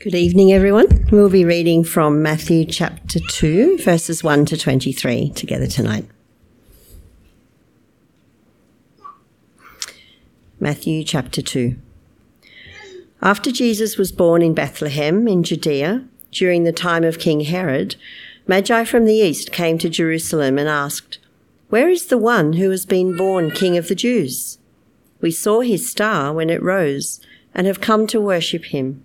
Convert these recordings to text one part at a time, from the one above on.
Good evening, everyone. We'll be reading from Matthew chapter 2, verses 1 to 23 together tonight. Matthew chapter 2. After Jesus was born in Bethlehem in Judea, during the time of King Herod, Magi from the east came to Jerusalem and asked, Where is the one who has been born King of the Jews? We saw his star when it rose and have come to worship him.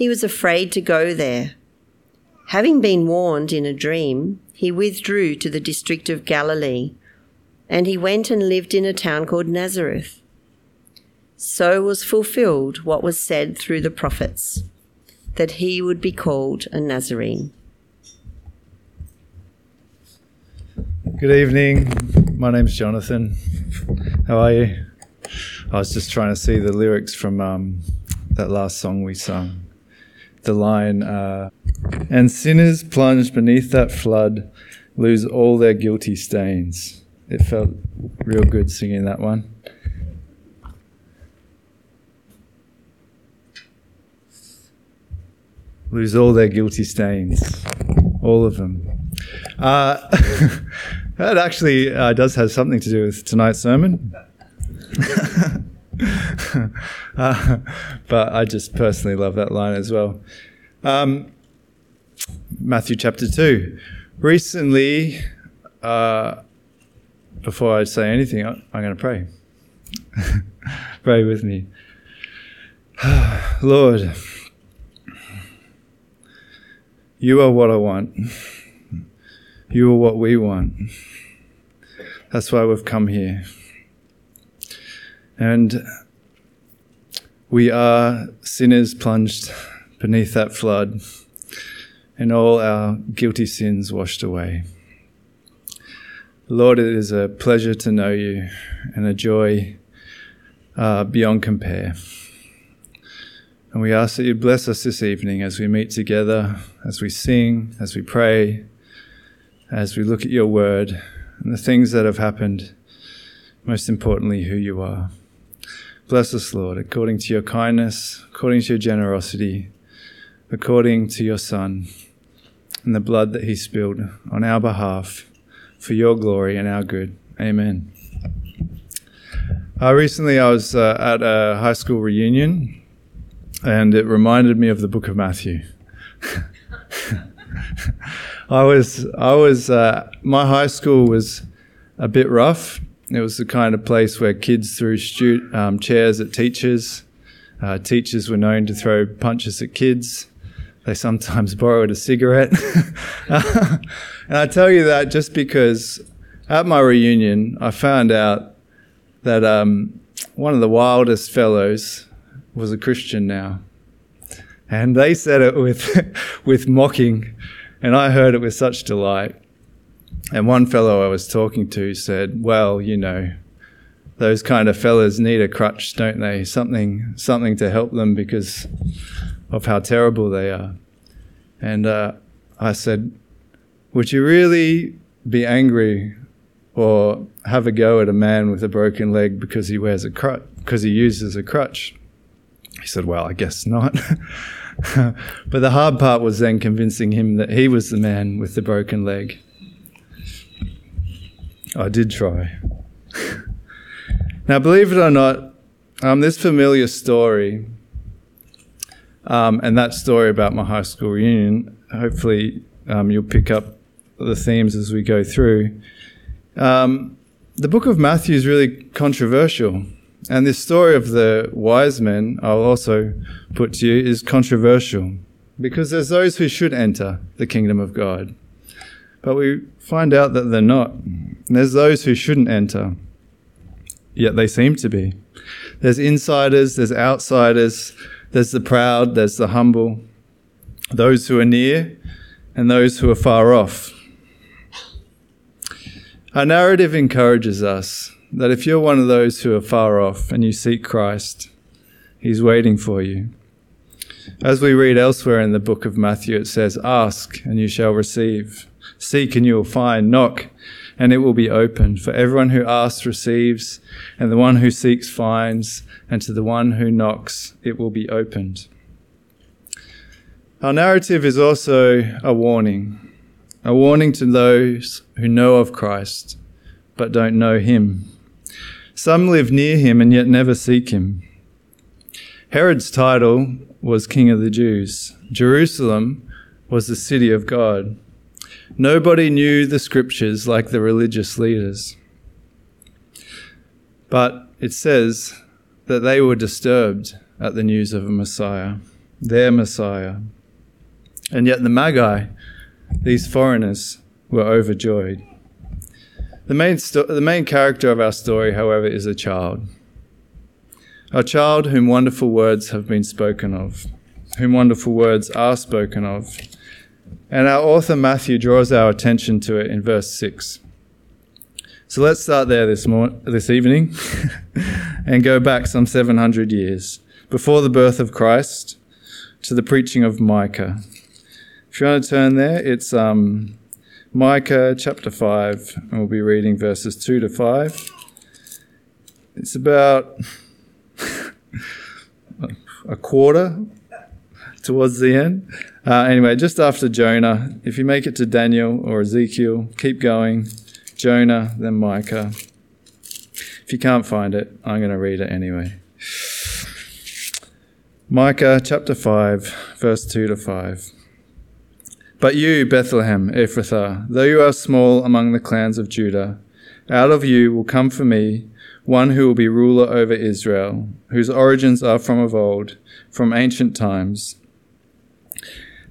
he was afraid to go there. Having been warned in a dream, he withdrew to the district of Galilee, and he went and lived in a town called Nazareth. So was fulfilled what was said through the prophets, that he would be called a Nazarene. Good evening. My name's Jonathan. How are you? I was just trying to see the lyrics from um, that last song we sung the line, uh, and sinners plunged beneath that flood lose all their guilty stains. It felt real good singing that one. Lose all their guilty stains, all of them. Uh, that actually uh, does have something to do with tonight's sermon. uh, but I just personally love that line as well. Um, Matthew chapter 2. Recently, uh, before I say anything, I'm going to pray. pray with me. Lord, you are what I want. You are what we want. That's why we've come here. And we are sinners plunged beneath that flood. and all our guilty sins washed away. Lord, it is a pleasure to know you and a joy uh, beyond compare. And we ask that you bless us this evening as we meet together, as we sing, as we pray, as we look at your word and the things that have happened, most importantly, who you are. Bless us, Lord, according to your kindness, according to your generosity, according to your Son and the blood that he spilled on our behalf for your glory and our good. Amen. Uh, recently, I was uh, at a high school reunion, and it reminded me of the book of Matthew. I was, I was, uh, my high school was a bit rough. It was the kind of place where kids threw stu- um, chairs at teachers. Uh, teachers were known to throw punches at kids. They sometimes borrowed a cigarette. and I tell you that just because at my reunion, I found out that um, one of the wildest fellows was a Christian now. And they said it with, with mocking and I heard it with such delight. And one fellow I was talking to said, Well, you know, those kind of fellas need a crutch, don't they? Something, something to help them because of how terrible they are. And uh, I said, Would you really be angry or have a go at a man with a broken leg because he wears a crutch, because he uses a crutch? He said, Well, I guess not. but the hard part was then convincing him that he was the man with the broken leg. I did try. now, believe it or not, um, this familiar story, um, and that story about my high school reunion, hopefully um, you'll pick up the themes as we go through. Um, the book of Matthew is really controversial. And this story of the wise men, I'll also put to you, is controversial because there's those who should enter the kingdom of God. But we find out that they're not. There's those who shouldn't enter, yet they seem to be. There's insiders, there's outsiders, there's the proud, there's the humble, those who are near, and those who are far off. Our narrative encourages us that if you're one of those who are far off and you seek Christ, He's waiting for you. As we read elsewhere in the book of Matthew, it says, Ask and you shall receive. Seek and you will find. Knock and it will be opened. For everyone who asks receives, and the one who seeks finds, and to the one who knocks it will be opened. Our narrative is also a warning, a warning to those who know of Christ but don't know him. Some live near him and yet never seek him. Herod's title was King of the Jews. Jerusalem was the city of God. Nobody knew the scriptures like the religious leaders. But it says that they were disturbed at the news of a Messiah, their Messiah. And yet the Magi, these foreigners, were overjoyed. The main, sto- the main character of our story, however, is a child. A child whom wonderful words have been spoken of, whom wonderful words are spoken of. And our author Matthew draws our attention to it in verse 6. So let's start there this, mor- this evening and go back some 700 years before the birth of Christ to the preaching of Micah. If you want to turn there, it's um, Micah chapter 5, and we'll be reading verses 2 to 5. It's about a quarter towards the end. Uh, anyway, just after Jonah, if you make it to Daniel or Ezekiel, keep going. Jonah, then Micah. If you can't find it, I'm going to read it anyway. Micah chapter 5, verse 2 to 5. But you, Bethlehem, Ephrathah, though you are small among the clans of Judah, out of you will come for me one who will be ruler over Israel, whose origins are from of old, from ancient times.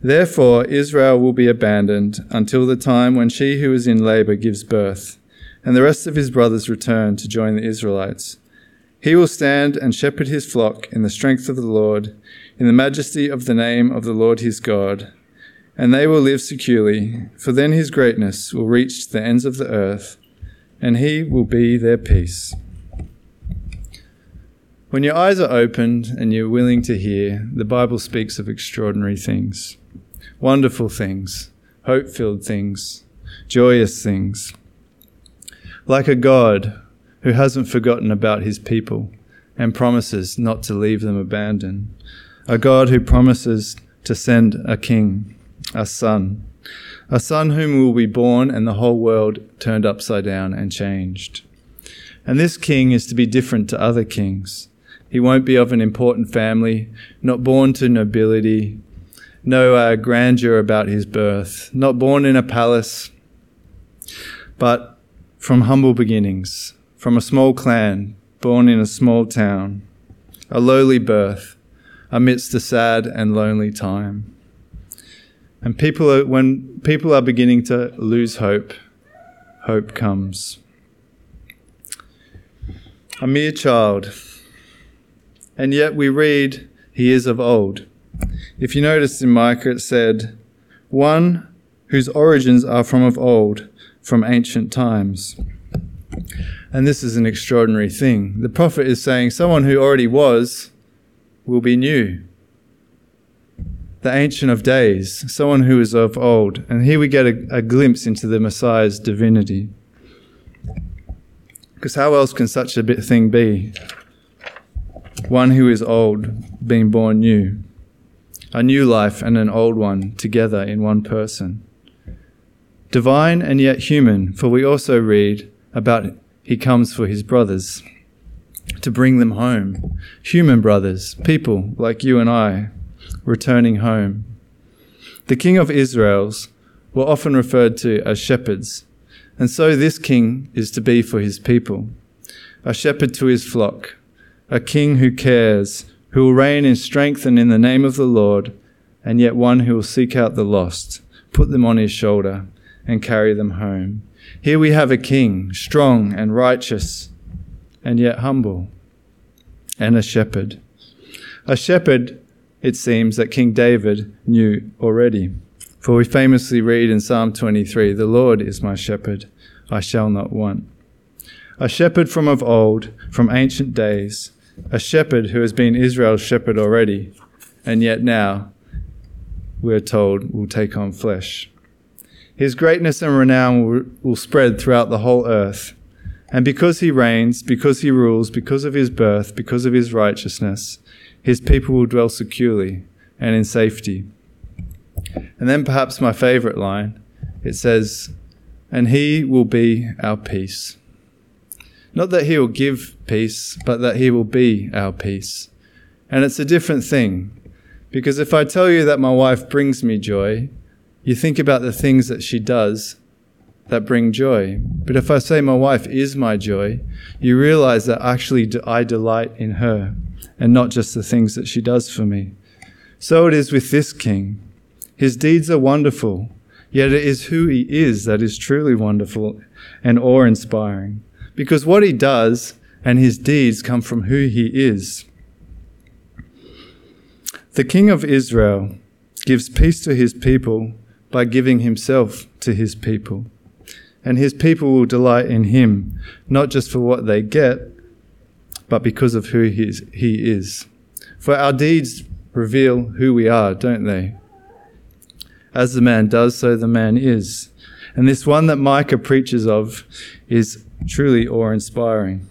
Therefore, Israel will be abandoned until the time when she who is in labor gives birth, and the rest of his brothers return to join the Israelites. He will stand and shepherd his flock in the strength of the Lord, in the majesty of the name of the Lord his God and they will live securely, for then his greatness will reach the ends of the earth, and he will be their peace. When your eyes are opened and you're willing to hear, the Bible speaks of extraordinary things, wonderful things, hope filled things, joyous things. Like a God who hasn't forgotten about his people and promises not to leave them abandoned. A God who promises to send a king, a son, a son whom will be born and the whole world turned upside down and changed. And this king is to be different to other kings. He won't be of an important family, not born to nobility, no uh, grandeur about his birth, not born in a palace, but from humble beginnings, from a small clan, born in a small town, a lowly birth amidst a sad and lonely time. And people are, when people are beginning to lose hope, hope comes. A mere child and yet we read, He is of old. If you notice in Micah, it said, One whose origins are from of old, from ancient times. And this is an extraordinary thing. The prophet is saying someone who already was will be new. The Ancient of Days, someone who is of old. And here we get a, a glimpse into the Messiah's divinity. Because how else can such a thing be? one who is old being born new, a new life and an old one together in one person. Divine and yet human, for we also read about he comes for his brothers to bring them home. Human brothers, people like you and I, returning home. The king of Israel's were often referred to as shepherds, and so this king is to be for his people, a shepherd to his flock, a king who cares, who will reign in strength and in the name of the Lord, and yet one who will seek out the lost, put them on his shoulder, and carry them home. Here we have a king, strong and righteous, and yet humble, and a shepherd. A shepherd, it seems, that King David knew already. For we famously read in Psalm 23 The Lord is my shepherd, I shall not want. A shepherd from of old, from ancient days, a shepherd who has been Israel's shepherd already, and yet now, we're told, will take on flesh. His greatness and renown will, will spread throughout the whole earth. And because he reigns, because he rules, because of his birth, because of his righteousness, his people will dwell securely and in safety. And then perhaps my favorite line it says, And he will be our peace. Not that he will give peace, but that he will be our peace. And it's a different thing. Because if I tell you that my wife brings me joy, you think about the things that she does that bring joy. But if I say my wife is my joy, you realize that actually I delight in her and not just the things that she does for me. So it is with this king. His deeds are wonderful, yet it is who he is that is truly wonderful and awe inspiring because what he does and his deeds come from who he is. The King of Israel gives peace to his people by giving himself to his people. And his people will delight in him, not just for what they get, but because of who he is. He is. For our deeds reveal who we are, don't they? As the man does, so the man is. And this one that Micah preaches of is truly awe inspiring.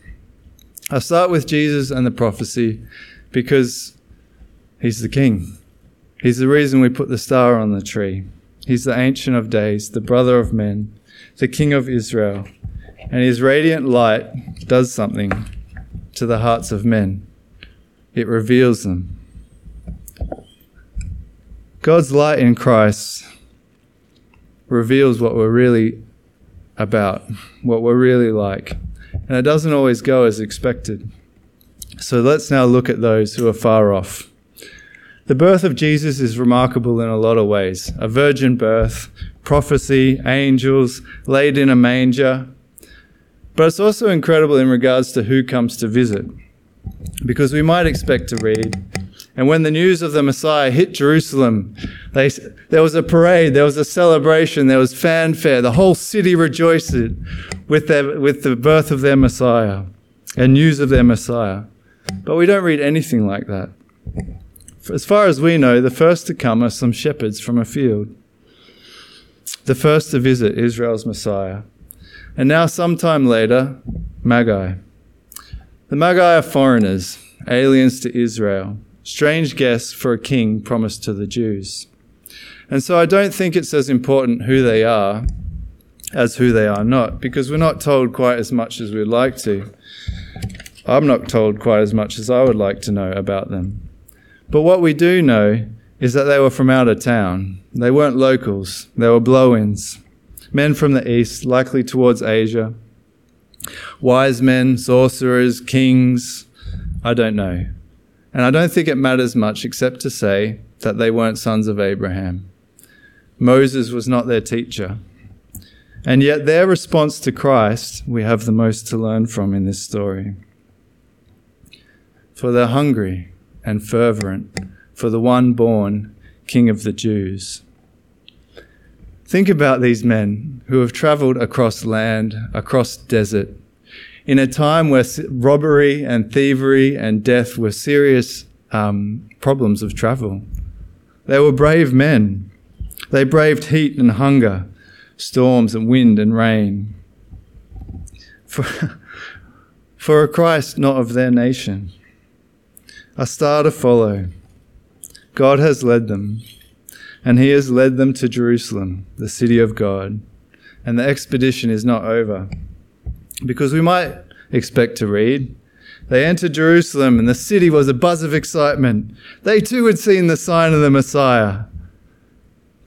I start with Jesus and the prophecy because he's the king. He's the reason we put the star on the tree. He's the Ancient of Days, the brother of men, the King of Israel. And his radiant light does something to the hearts of men, it reveals them. God's light in Christ reveals what we're really about what we're really like. And it doesn't always go as expected. So let's now look at those who are far off. The birth of Jesus is remarkable in a lot of ways a virgin birth, prophecy, angels, laid in a manger. But it's also incredible in regards to who comes to visit. Because we might expect to read, And when the news of the Messiah hit Jerusalem, they, there was a parade, there was a celebration, there was fanfare. The whole city rejoiced with, their, with the birth of their Messiah and news of their Messiah. But we don't read anything like that. As far as we know, the first to come are some shepherds from a field, the first to visit Israel's Messiah. And now, sometime later, Magi. The Magi are foreigners, aliens to Israel strange guests for a king promised to the Jews. And so I don't think it's as important who they are as who they are not, because we're not told quite as much as we'd like to. I'm not told quite as much as I would like to know about them. But what we do know is that they were from out of town. They weren't locals, they were blow ins. Men from the east, likely towards Asia. Wise men, sorcerers, kings, I don't know. And I don't think it matters much except to say that they weren't sons of Abraham. Moses was not their teacher. And yet, their response to Christ, we have the most to learn from in this story. For they're hungry and fervent for the one born King of the Jews. Think about these men who have traveled across land, across desert, in a time where robbery and thievery and death were serious um, problems of travel. They were brave men. They braved heat and hunger, storms and wind and rain. For, for a Christ not of their nation, a star to follow. God has led them, and He has led them to Jerusalem, the city of God. And the expedition is not over. Because we might expect to read. They entered Jerusalem, and the city was a buzz of excitement. They too had seen the sign of the Messiah.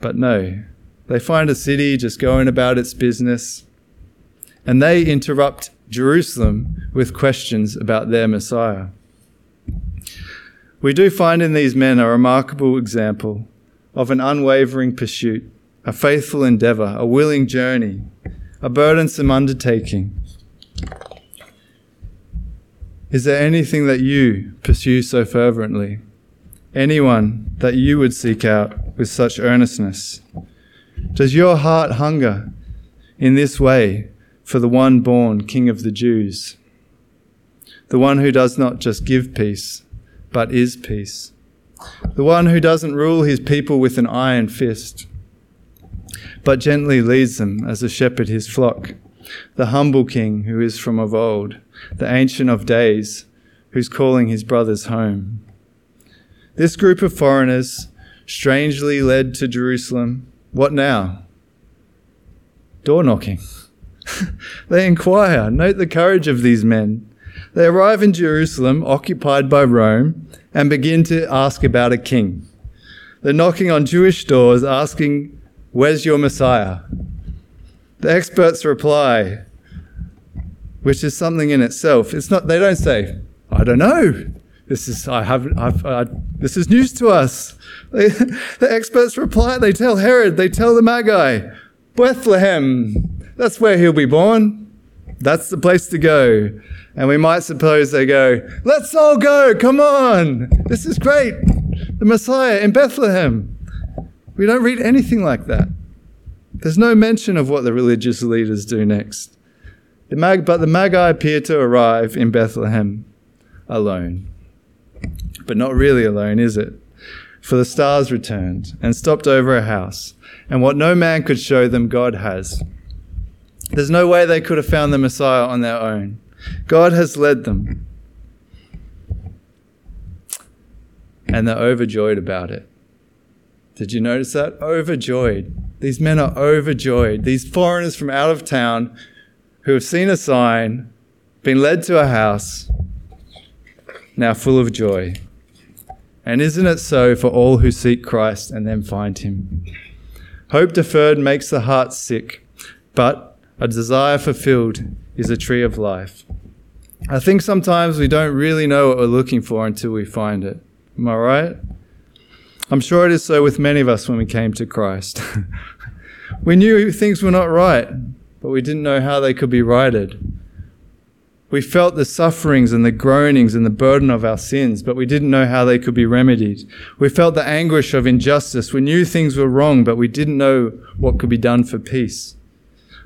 But no, they find a city just going about its business, and they interrupt Jerusalem with questions about their Messiah. We do find in these men a remarkable example of an unwavering pursuit, a faithful endeavor, a willing journey, a burdensome undertaking. Is there anything that you pursue so fervently? Anyone that you would seek out with such earnestness? Does your heart hunger in this way for the one born King of the Jews? The one who does not just give peace, but is peace. The one who doesn't rule his people with an iron fist, but gently leads them as a shepherd his flock. The humble king who is from of old the Ancient of Days, who's calling his brothers home. This group of foreigners, strangely led to Jerusalem, what now? Door knocking. they inquire. Note the courage of these men. They arrive in Jerusalem, occupied by Rome, and begin to ask about a king. They're knocking on Jewish doors, asking, Where's your Messiah? The experts reply, which is something in itself. It's not, they don't say, I don't know. This is, I have, I've, I, this is news to us. They, the experts reply, they tell Herod, they tell the Magi, Bethlehem, that's where he'll be born. That's the place to go. And we might suppose they go, let's all go, come on. This is great. The Messiah in Bethlehem. We don't read anything like that. There's no mention of what the religious leaders do next. The Mag- but the Magi appear to arrive in Bethlehem alone. But not really alone, is it? For the stars returned and stopped over a house, and what no man could show them, God has. There's no way they could have found the Messiah on their own. God has led them. And they're overjoyed about it. Did you notice that? Overjoyed. These men are overjoyed. These foreigners from out of town who have seen a sign, been led to a house, now full of joy. And isn't it so for all who seek Christ and then find him? Hope deferred makes the heart sick, but a desire fulfilled is a tree of life. I think sometimes we don't really know what we're looking for until we find it. Am I right? I'm sure it is so with many of us when we came to Christ. we knew things were not right, but we didn't know how they could be righted. We felt the sufferings and the groanings and the burden of our sins, but we didn't know how they could be remedied. We felt the anguish of injustice. We knew things were wrong, but we didn't know what could be done for peace.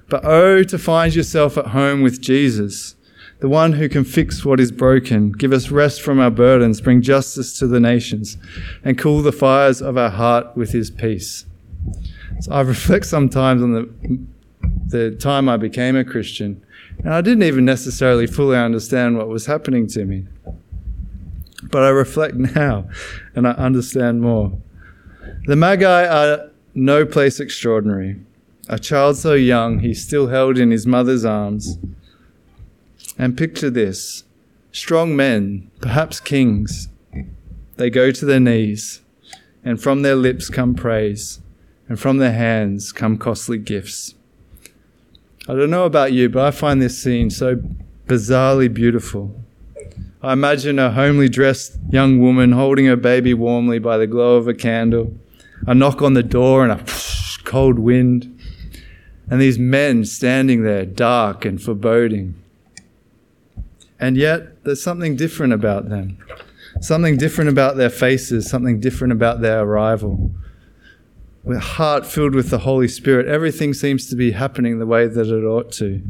But oh, to find yourself at home with Jesus, the one who can fix what is broken, give us rest from our burdens, bring justice to the nations, and cool the fires of our heart with his peace. So I reflect sometimes on the, the time I became a Christian and I didn't even necessarily fully understand what was happening to me. But I reflect now and I understand more. The Magi are no place extraordinary. A child so young, he still held in his mother's arms. And picture this strong men, perhaps kings, they go to their knees, and from their lips come praise, and from their hands come costly gifts. I don't know about you, but I find this scene so bizarrely beautiful. I imagine a homely dressed young woman holding her baby warmly by the glow of a candle, a knock on the door and a cold wind, and these men standing there, dark and foreboding. And yet, there's something different about them. Something different about their faces, something different about their arrival with heart filled with the Holy Spirit, everything seems to be happening the way that it ought to.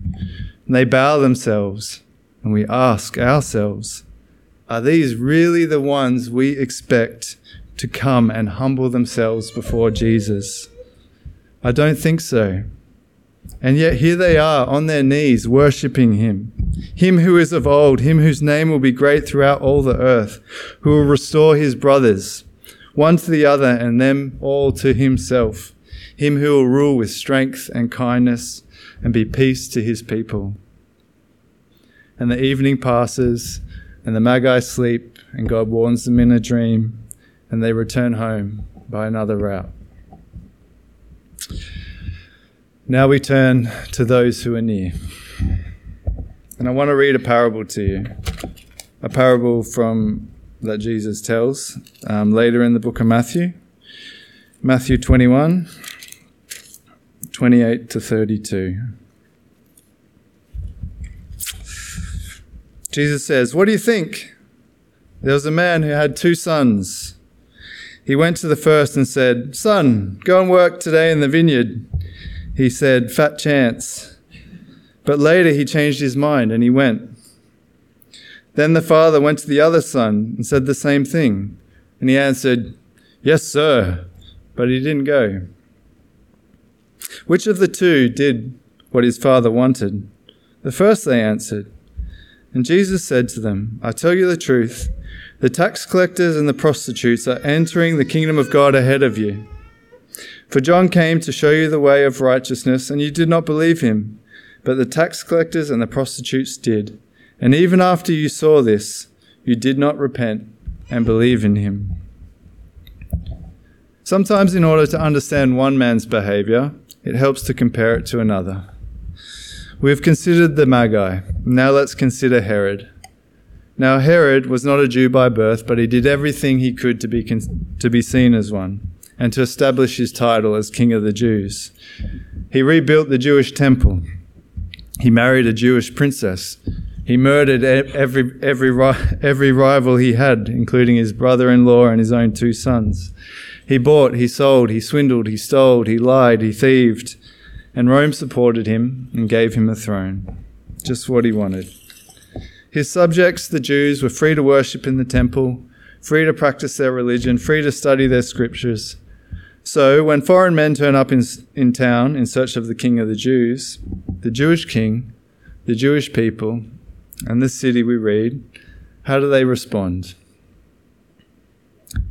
And they bow themselves, and we ask ourselves, are these really the ones we expect to come and humble themselves before Jesus? I don't think so. And yet here they are on their knees worshipping him. Him who is of old, him whose name will be great throughout all the earth, who will restore his brothers one to the other, and them all to himself, him who will rule with strength and kindness and be peace to his people. And the evening passes, and the Magi sleep, and God warns them in a dream, and they return home by another route. Now we turn to those who are near. And I want to read a parable to you. A parable from that Jesus tells um, later in the book of Matthew. Matthew 21, 28 to 32. Jesus says, What do you think? There was a man who had two sons. He went to the first and said, Son, go and work today in the vineyard. He said, Fat chance. But later he changed his mind and he went. Then the father went to the other son and said the same thing. And he answered, Yes, sir. But he didn't go. Which of the two did what his father wanted? The first, they answered. And Jesus said to them, I tell you the truth. The tax collectors and the prostitutes are entering the kingdom of God ahead of you. For John came to show you the way of righteousness, and you did not believe him. But the tax collectors and the prostitutes did. And even after you saw this, you did not repent and believe in him. Sometimes, in order to understand one man's behavior, it helps to compare it to another. We have considered the Magi. Now let's consider Herod. Now, Herod was not a Jew by birth, but he did everything he could to be, con- to be seen as one and to establish his title as King of the Jews. He rebuilt the Jewish temple. He married a Jewish princess he murdered every, every, every rival he had, including his brother in law and his own two sons. He bought, he sold, he swindled, he stole, he lied, he thieved. And Rome supported him and gave him a throne. Just what he wanted. His subjects, the Jews, were free to worship in the temple, free to practice their religion, free to study their scriptures. So, when foreign men turn up in, in town in search of the king of the Jews, the Jewish king, the Jewish people, and this city we read, how do they respond?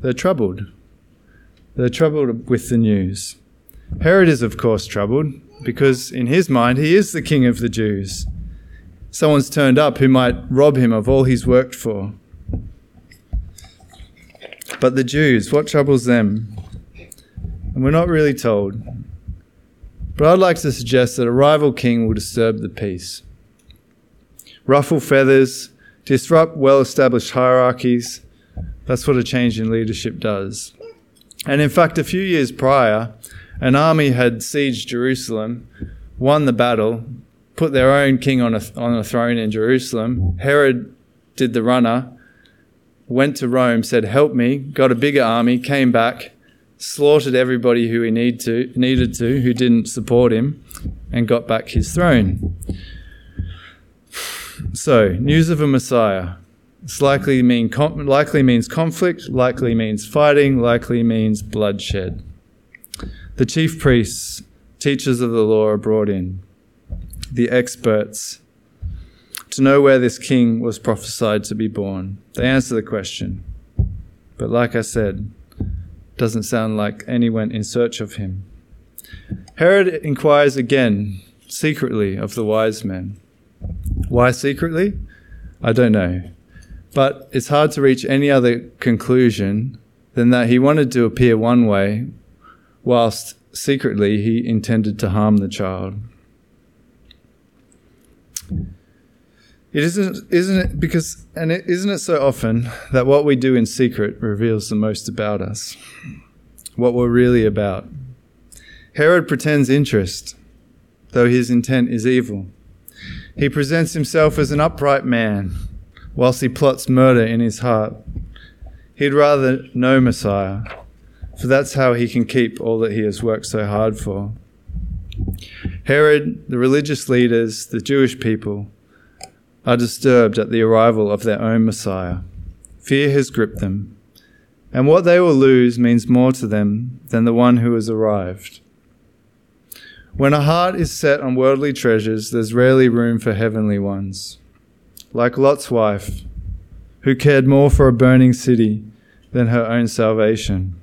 They're troubled. They're troubled with the news. Herod is, of course, troubled because in his mind he is the king of the Jews. Someone's turned up who might rob him of all he's worked for. But the Jews, what troubles them? And we're not really told. But I'd like to suggest that a rival king will disturb the peace ruffle feathers, disrupt well established hierarchies. That's what a change in leadership does. And in fact, a few years prior, an army had sieged Jerusalem, won the battle, put their own king on a, on a throne in Jerusalem. Herod did the runner, went to Rome, said, Help me, got a bigger army, came back, slaughtered everybody who he need to, needed to, who didn't support him, and got back his throne. So, news of a Messiah. It's likely, mean, likely means conflict, likely means fighting, likely means bloodshed. The chief priests, teachers of the law are brought in, the experts, to know where this king was prophesied to be born. They answer the question. But like I said, doesn't sound like anyone in search of him. Herod inquires again, secretly, of the wise men. Why secretly? I don't know. But it's hard to reach any other conclusion than that he wanted to appear one way, whilst secretly he intended to harm the child. It isn't, isn't it? Because, and isn't it so often that what we do in secret reveals the most about us, what we're really about. Herod pretends interest, though his intent is evil. He presents himself as an upright man, whilst he plots murder in his heart. He'd rather no Messiah, for that's how he can keep all that he has worked so hard for. Herod, the religious leaders, the Jewish people, are disturbed at the arrival of their own Messiah. Fear has gripped them, and what they will lose means more to them than the one who has arrived. When a heart is set on worldly treasures, there's rarely room for heavenly ones. Like Lot's wife, who cared more for a burning city than her own salvation.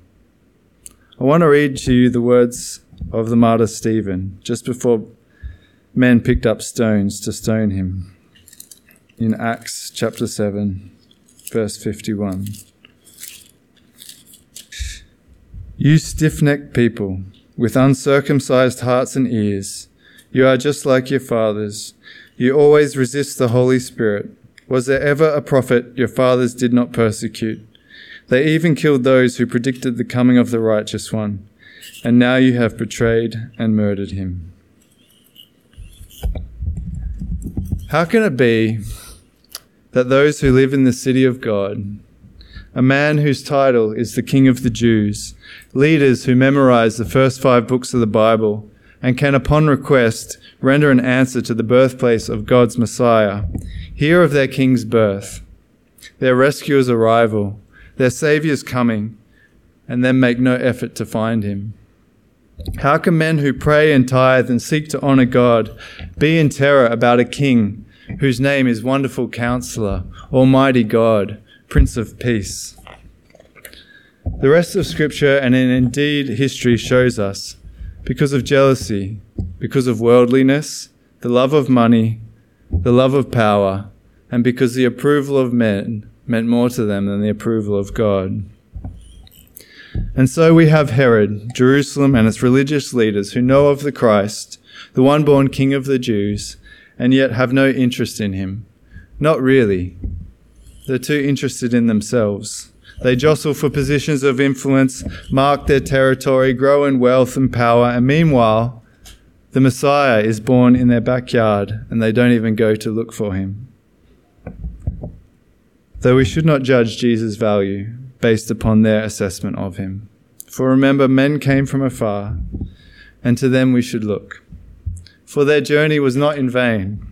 I want to read to you the words of the martyr Stephen just before men picked up stones to stone him in Acts chapter 7, verse 51. You stiff necked people, with uncircumcised hearts and ears, you are just like your fathers. You always resist the Holy Spirit. Was there ever a prophet your fathers did not persecute? They even killed those who predicted the coming of the righteous one, and now you have betrayed and murdered him. How can it be that those who live in the city of God, a man whose title is the King of the Jews, leaders who memorize the first five books of the Bible, and can, upon request, render an answer to the birthplace of God's Messiah, hear of their King's birth, their rescuer's arrival, their Saviour's coming, and then make no effort to find him. How can men who pray and tithe and seek to honor God be in terror about a king whose name is Wonderful Counselor, Almighty God, Prince of Peace. The rest of Scripture and indeed history shows us because of jealousy, because of worldliness, the love of money, the love of power, and because the approval of men meant more to them than the approval of God. And so we have Herod, Jerusalem, and its religious leaders who know of the Christ, the one born King of the Jews, and yet have no interest in him. Not really. They're too interested in themselves. They jostle for positions of influence, mark their territory, grow in wealth and power, and meanwhile, the Messiah is born in their backyard and they don't even go to look for him. Though we should not judge Jesus' value based upon their assessment of him. For remember, men came from afar, and to them we should look for their journey was not in vain.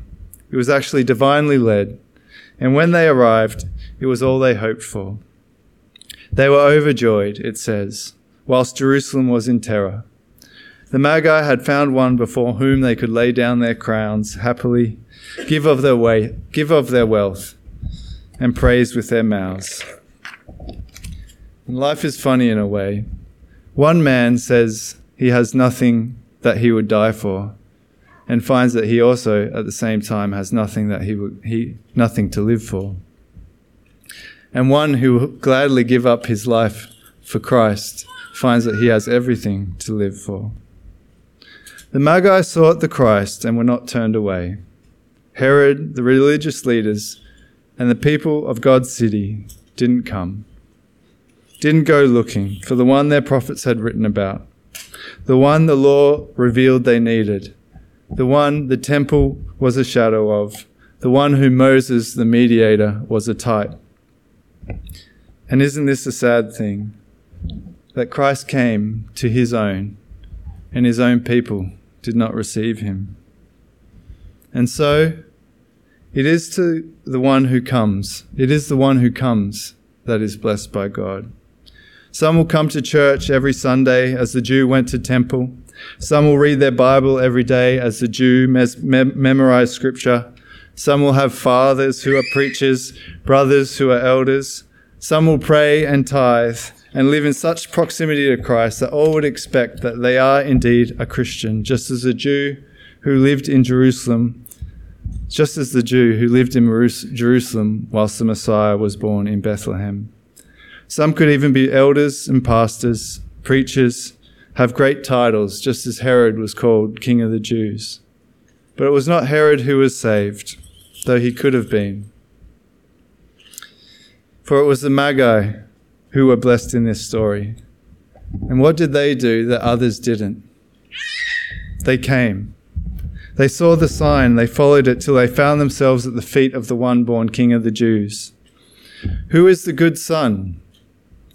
It was actually divinely led, and when they arrived, it was all they hoped for. They were overjoyed, it says, whilst Jerusalem was in terror. The Magi had found one before whom they could lay down their crowns happily, give of their way, give of their wealth, and praise with their mouths. And life is funny in a way. One man says he has nothing that he would die for and finds that he also at the same time has nothing that he would he nothing to live for. And one who gladly give up his life for Christ finds that he has everything to live for. The Magi sought the Christ and were not turned away. Herod, the religious leaders, and the people of God's city didn't come, didn't go looking for the one their prophets had written about, the one the law revealed they needed, the one the temple was a shadow of, the one whom Moses, the mediator, was a type. And isn't this a sad thing? That Christ came to his own, and his own people did not receive him. And so, it is to the one who comes, it is the one who comes that is blessed by God. Some will come to church every Sunday as the Jew went to temple. Some will read their Bible every day as the Jew mes- mem- memorize scripture. Some will have fathers who are preachers, brothers who are elders. Some will pray and tithe and live in such proximity to Christ that all would expect that they are indeed a Christian, just as a Jew who lived in Jerusalem, just as the Jew who lived in Jerusalem whilst the Messiah was born in Bethlehem. Some could even be elders and pastors, preachers, have great titles, just as Herod was called King of the Jews. But it was not Herod who was saved, though he could have been. For it was the Magi who were blessed in this story. And what did they do that others didn't? They came. They saw the sign, they followed it till they found themselves at the feet of the one born King of the Jews. Who is the good son?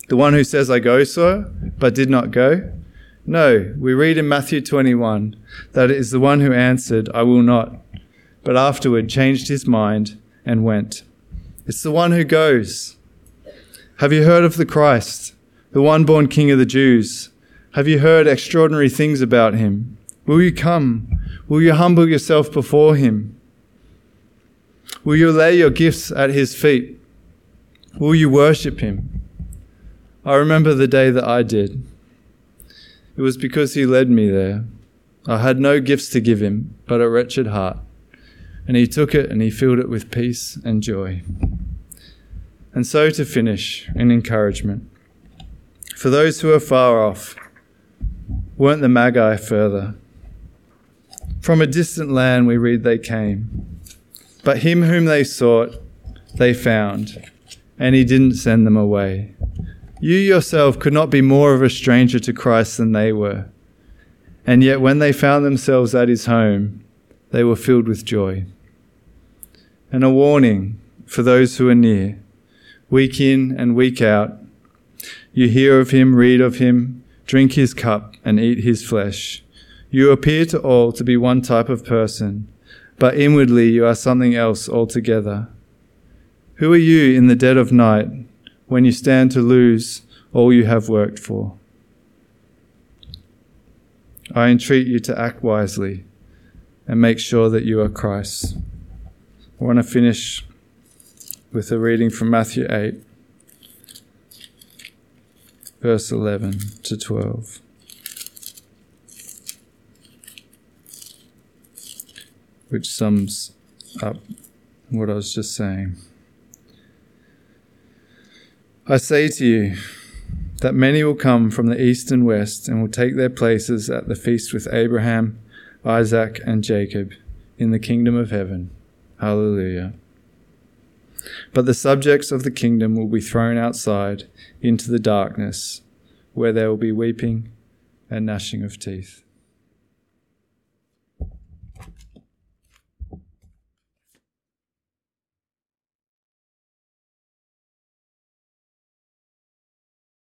The one who says, I go, sir, but did not go? No, we read in Matthew 21 that it is the one who answered, I will not, but afterward changed his mind and went. It's the one who goes. Have you heard of the Christ, the one born King of the Jews? Have you heard extraordinary things about him? Will you come? Will you humble yourself before him? Will you lay your gifts at his feet? Will you worship him? I remember the day that I did. It was because he led me there. I had no gifts to give him, but a wretched heart. And he took it and he filled it with peace and joy. And so to finish, in encouragement. For those who are far off, weren't the Magi further? From a distant land we read they came. But him whom they sought, they found, and he didn't send them away. You yourself could not be more of a stranger to Christ than they were. And yet, when they found themselves at his home, they were filled with joy. And a warning for those who are near, week in and week out. You hear of him, read of him, drink his cup, and eat his flesh. You appear to all to be one type of person, but inwardly you are something else altogether. Who are you in the dead of night? When you stand to lose all you have worked for. I entreat you to act wisely and make sure that you are Christ. I want to finish with a reading from Matthew 8, verse 11 to 12. Which sums up what I was just saying. I say to you that many will come from the east and west and will take their places at the feast with Abraham, Isaac, and Jacob in the kingdom of heaven. Hallelujah. But the subjects of the kingdom will be thrown outside into the darkness, where there will be weeping and gnashing of teeth.